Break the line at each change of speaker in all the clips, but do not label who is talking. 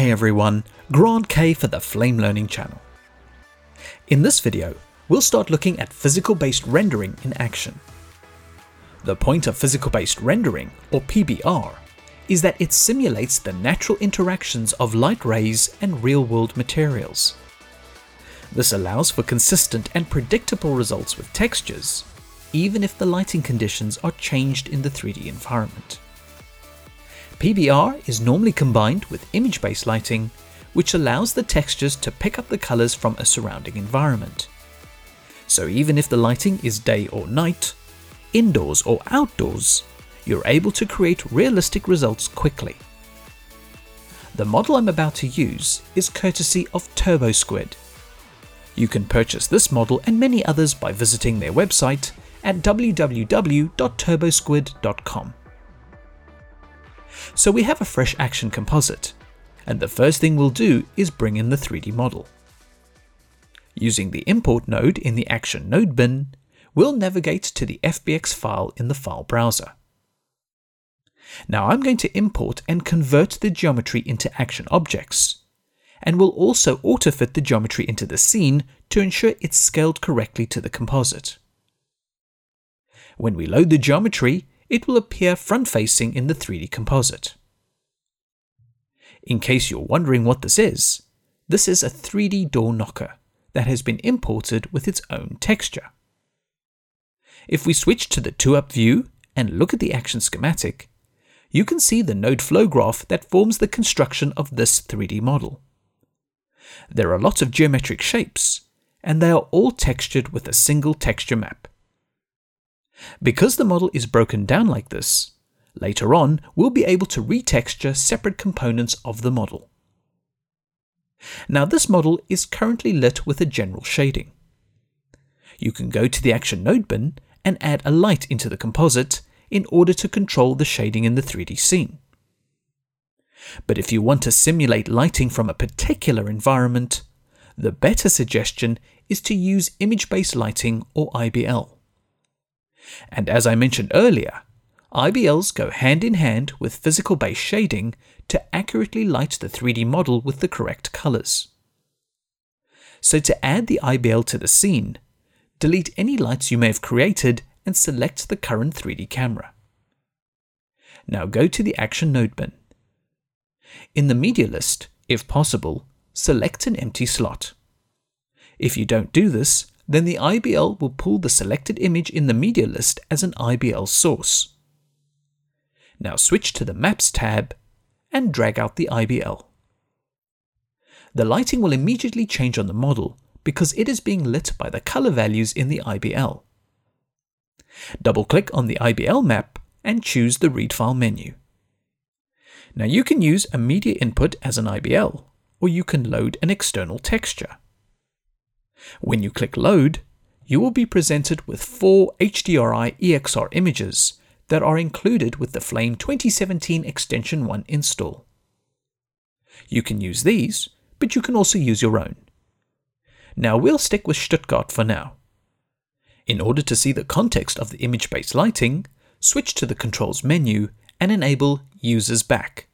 Hey everyone, Grant Kay for the Flame Learning channel. In this video, we'll start looking at physical-based rendering in action. The point of physical-based rendering, or PBR, is that it simulates the natural interactions of light rays and real-world materials. This allows for consistent and predictable results with textures, even if the lighting conditions are changed in the 3D environment. PBR is normally combined with image-based lighting, which allows the textures to pick up the colors from a surrounding environment. So even if the lighting is day or night, indoors or outdoors, you're able to create realistic results quickly. The model I'm about to use is courtesy of TurboSquid. You can purchase this model and many others by visiting their website at www.turbosquid.com. So we have a fresh action composite, and the first thing we'll do is bring in the 3D model. Using the import node in the action node bin, we'll navigate to the FBX file in the file browser. Now I'm going to import and convert the geometry into action objects, and we'll also autofit the geometry into the scene to ensure it's scaled correctly to the composite. When we load the geometry, it will appear front-facing in the 3D composite. In case you're wondering what this is, this is a 3D door knocker that has been imported with its own texture. If we switch to the 2-up view and look at the action schematic, you can see the node flow graph that forms the construction of this 3D model. There are lots of geometric shapes, and they are all textured with a single texture map. Because the model is broken down like this, later on we'll be able to retexture separate components of the model. Now this model is currently lit with a general shading. You can go to the Action Node bin and add a light into the composite in order to control the shading in the 3D scene. But if you want to simulate lighting from a particular environment, the better suggestion is to use image-based lighting or IBL. And as I mentioned earlier, IBLs go hand in hand with physical based shading to accurately light the 3D model with the correct colors. So to add the IBL to the scene, delete any lights you may have created and select the current 3D camera. Now go to the Action Node bin. In the media list, if possible, select an empty slot. If you don't do this, then the IBL will pull the selected image in the media list as an IBL source. Now switch to the Maps tab and drag out the IBL. The lighting will immediately change on the model because it is being lit by the color values in the IBL. Double-click on the IBL map and choose the Read File menu. Now you can use a media input as an IBL, or you can load an external texture. When you click Load, you will be presented with four HDRI EXR images that are included with the Flame 2017 Extension 1 install. You can use these, but you can also use your own. Now we'll stick with Stuttgart for now. In order to see the context of the image-based lighting, switch to the Controls menu and enable Users Back.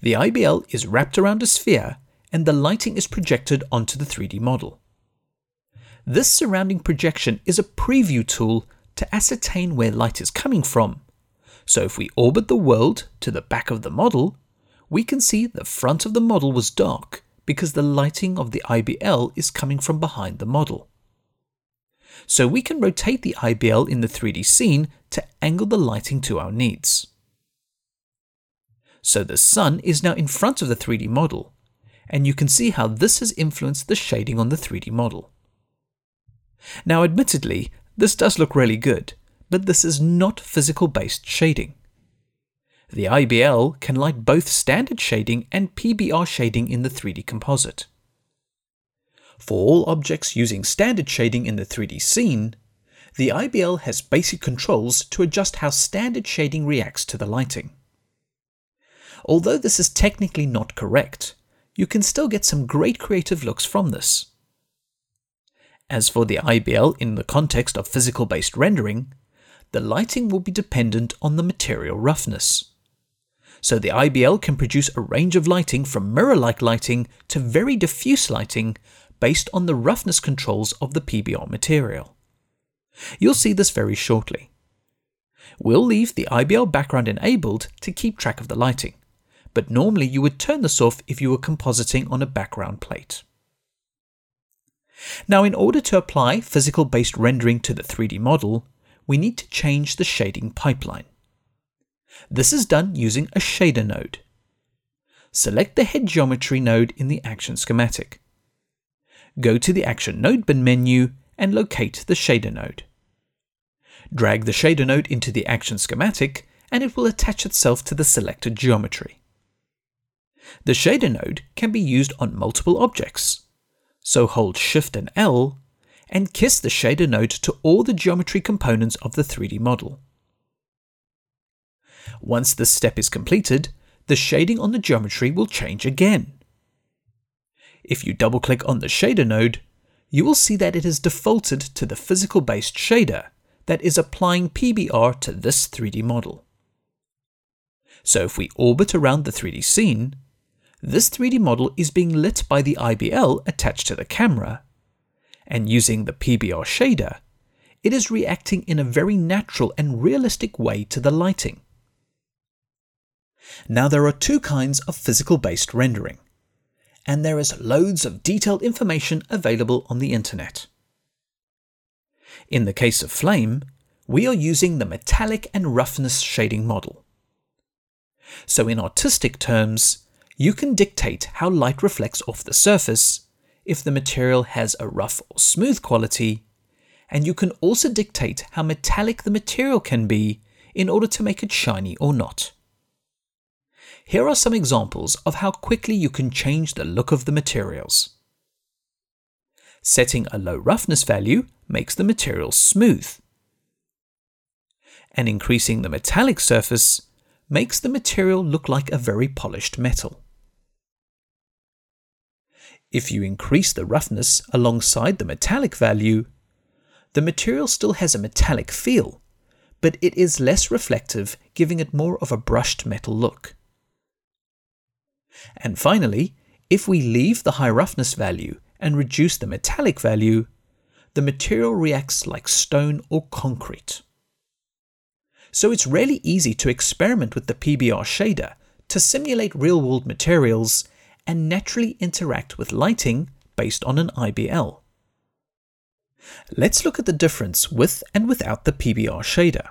The IBL is wrapped around a sphere and the lighting is projected onto the 3D model. This surrounding projection is a preview tool to ascertain where light is coming from. So if we orbit the world to the back of the model, we can see the front of the model was dark because the lighting of the IBL is coming from behind the model. So we can rotate the IBL in the 3D scene to angle the lighting to our needs. So the sun is now in front of the 3D model, and you can see how this has influenced the shading on the 3D model. Now admittedly, this does look really good, but this is not physical based shading. The IBL can light both standard shading and PBR shading in the 3D composite. For all objects using standard shading in the 3D scene, the IBL has basic controls to adjust how standard shading reacts to the lighting. Although this is technically not correct, you can still get some great creative looks from this. As for the IBL in the context of physical based rendering, the lighting will be dependent on the material roughness. So the IBL can produce a range of lighting from mirror-like lighting to very diffuse lighting based on the roughness controls of the PBR material. You'll see this very shortly. We'll leave the IBL background enabled to keep track of the lighting, but normally you would turn this off if you were compositing on a background plate. Now in order to apply physical-based rendering to the 3D model, we need to change the shading pipeline. This is done using a shader node. Select the head geometry node in the action schematic. Go to the Action Node Bin menu and locate the shader node. Drag the shader node into the action schematic and it will attach itself to the selected geometry. The shader node can be used on multiple objects, so hold Shift and L and kiss the shader node to all the geometry components of the 3D model. Once this step is completed, the shading on the geometry will change again. If you double click on the shader node, you will see that it is defaulted to the physical based shader that is applying PBR to this 3D model. So if we orbit around the 3D scene, this 3D model is being lit by the IBL attached to the camera, and using the PBR shader, it is reacting in a very natural and realistic way to the lighting. Now there are two kinds of physical based rendering, and there is loads of detailed information available on the internet. In the case of Flame, we are using the metallic and roughness shading model. So in artistic terms, you can dictate how light reflects off the surface if the material has a rough or smooth quality, and you can also dictate how metallic the material can be in order to make it shiny or not. Here are some examples of how quickly you can change the look of the materials. Setting a low roughness value makes the material smooth. And increasing the metallic surface makes the material look like a very polished metal. If you increase the roughness alongside the metallic value, the material still has a metallic feel, but it is less reflective, giving it more of a brushed metal look. And finally, if we leave the high roughness value and reduce the metallic value, the material reacts like stone or concrete. So it's really easy to experiment with the PBR shader to simulate real-world materials and naturally interact with lighting based on an IBL. Let's look at the difference with and without the PBR shader.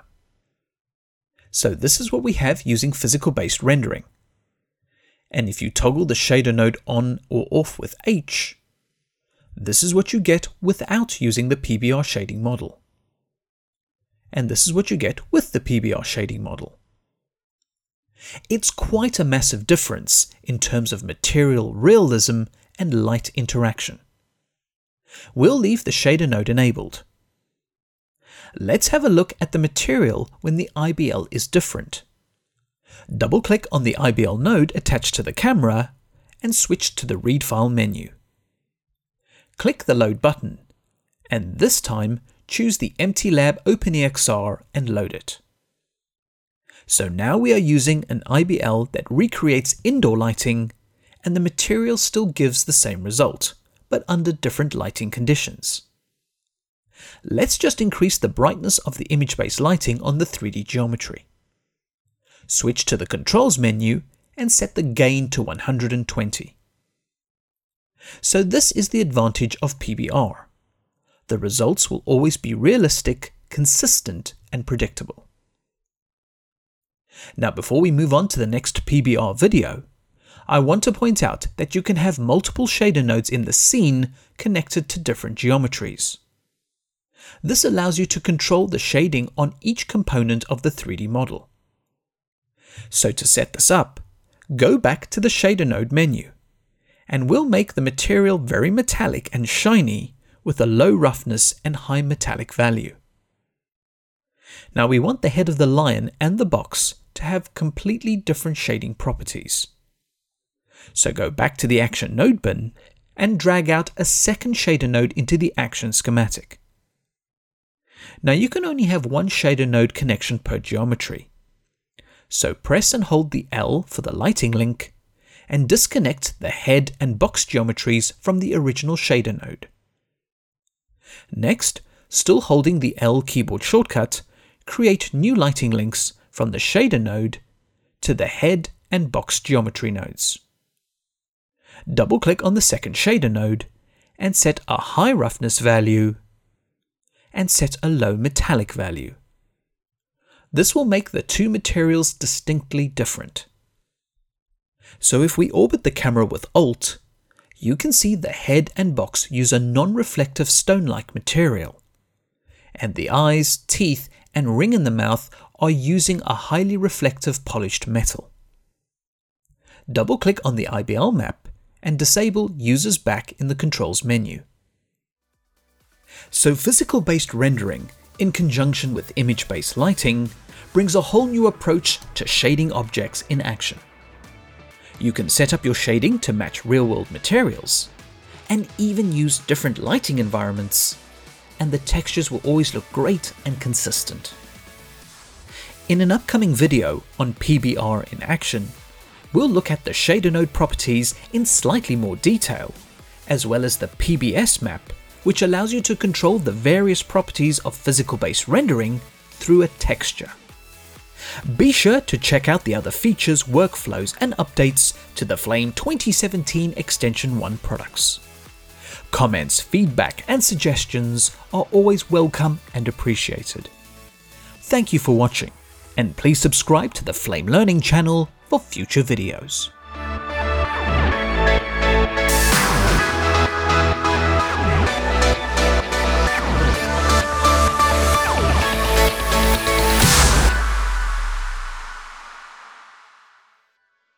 So this is what we have using physical-based rendering. And if you toggle the shader node on or off with H, this is what you get without using the PBR shading model. And this is what you get with the PBR shading model. It's quite a massive difference in terms of material realism and light interaction. We'll leave the shader node enabled. Let's have a look at the material when the IBL is different double click on the IBL node attached to the camera and switch to the Read File menu. Click the Load button, and this time choose the MTLab OpenEXR and load it. So now we are using an IBL that recreates indoor lighting, and the material still gives the same result, but under different lighting conditions. Let's just increase the brightness of the image-based lighting on the 3D geometry switch to the Controls menu and set the gain to 120. So this is the advantage of PBR. The results will always be realistic, consistent, and predictable. Now before we move on to the next PBR video, I want to point out that you can have multiple shader nodes in the scene connected to different geometries. This allows you to control the shading on each component of the 3D model. So to set this up, go back to the shader node menu, and we'll make the material very metallic and shiny with a low roughness and high metallic value. Now we want the head of the lion and the box to have completely different shading properties. So go back to the action node bin and drag out a second shader node into the action schematic. Now you can only have one shader node connection per geometry, So press and hold the L for the lighting link and disconnect the head and box geometries from the original shader node. Next, still holding the L keyboard shortcut, create new lighting links from the shader node to the head and box geometry nodes. Double click on the second shader node and set a high roughness value and set a low metallic value. This will make the two materials distinctly different. So if we orbit the camera with Alt, you can see the head and box use a non-reflective stone-like material. And the eyes, teeth, and ring in the mouth are using a highly reflective polished metal. Double-click on the IBL map and disable Users Back in the Controls menu. So physical-based rendering, in conjunction with image-based lighting, brings a whole new approach to shading objects in action. You can set up your shading to match real-world materials, and even use different lighting environments, and the textures will always look great and consistent. In an upcoming video on PBR in action, we'll look at the shader node properties in slightly more detail, as well as the PBS map, which allows you to control the various properties of physical-based rendering through a texture. Be sure to check out the other features, workflows, and updates to the Flame 2017 Extension 1 products. Comments, feedback, and suggestions are always welcome and appreciated. Thank you for watching, and please subscribe to the Flame Learning channel for future videos.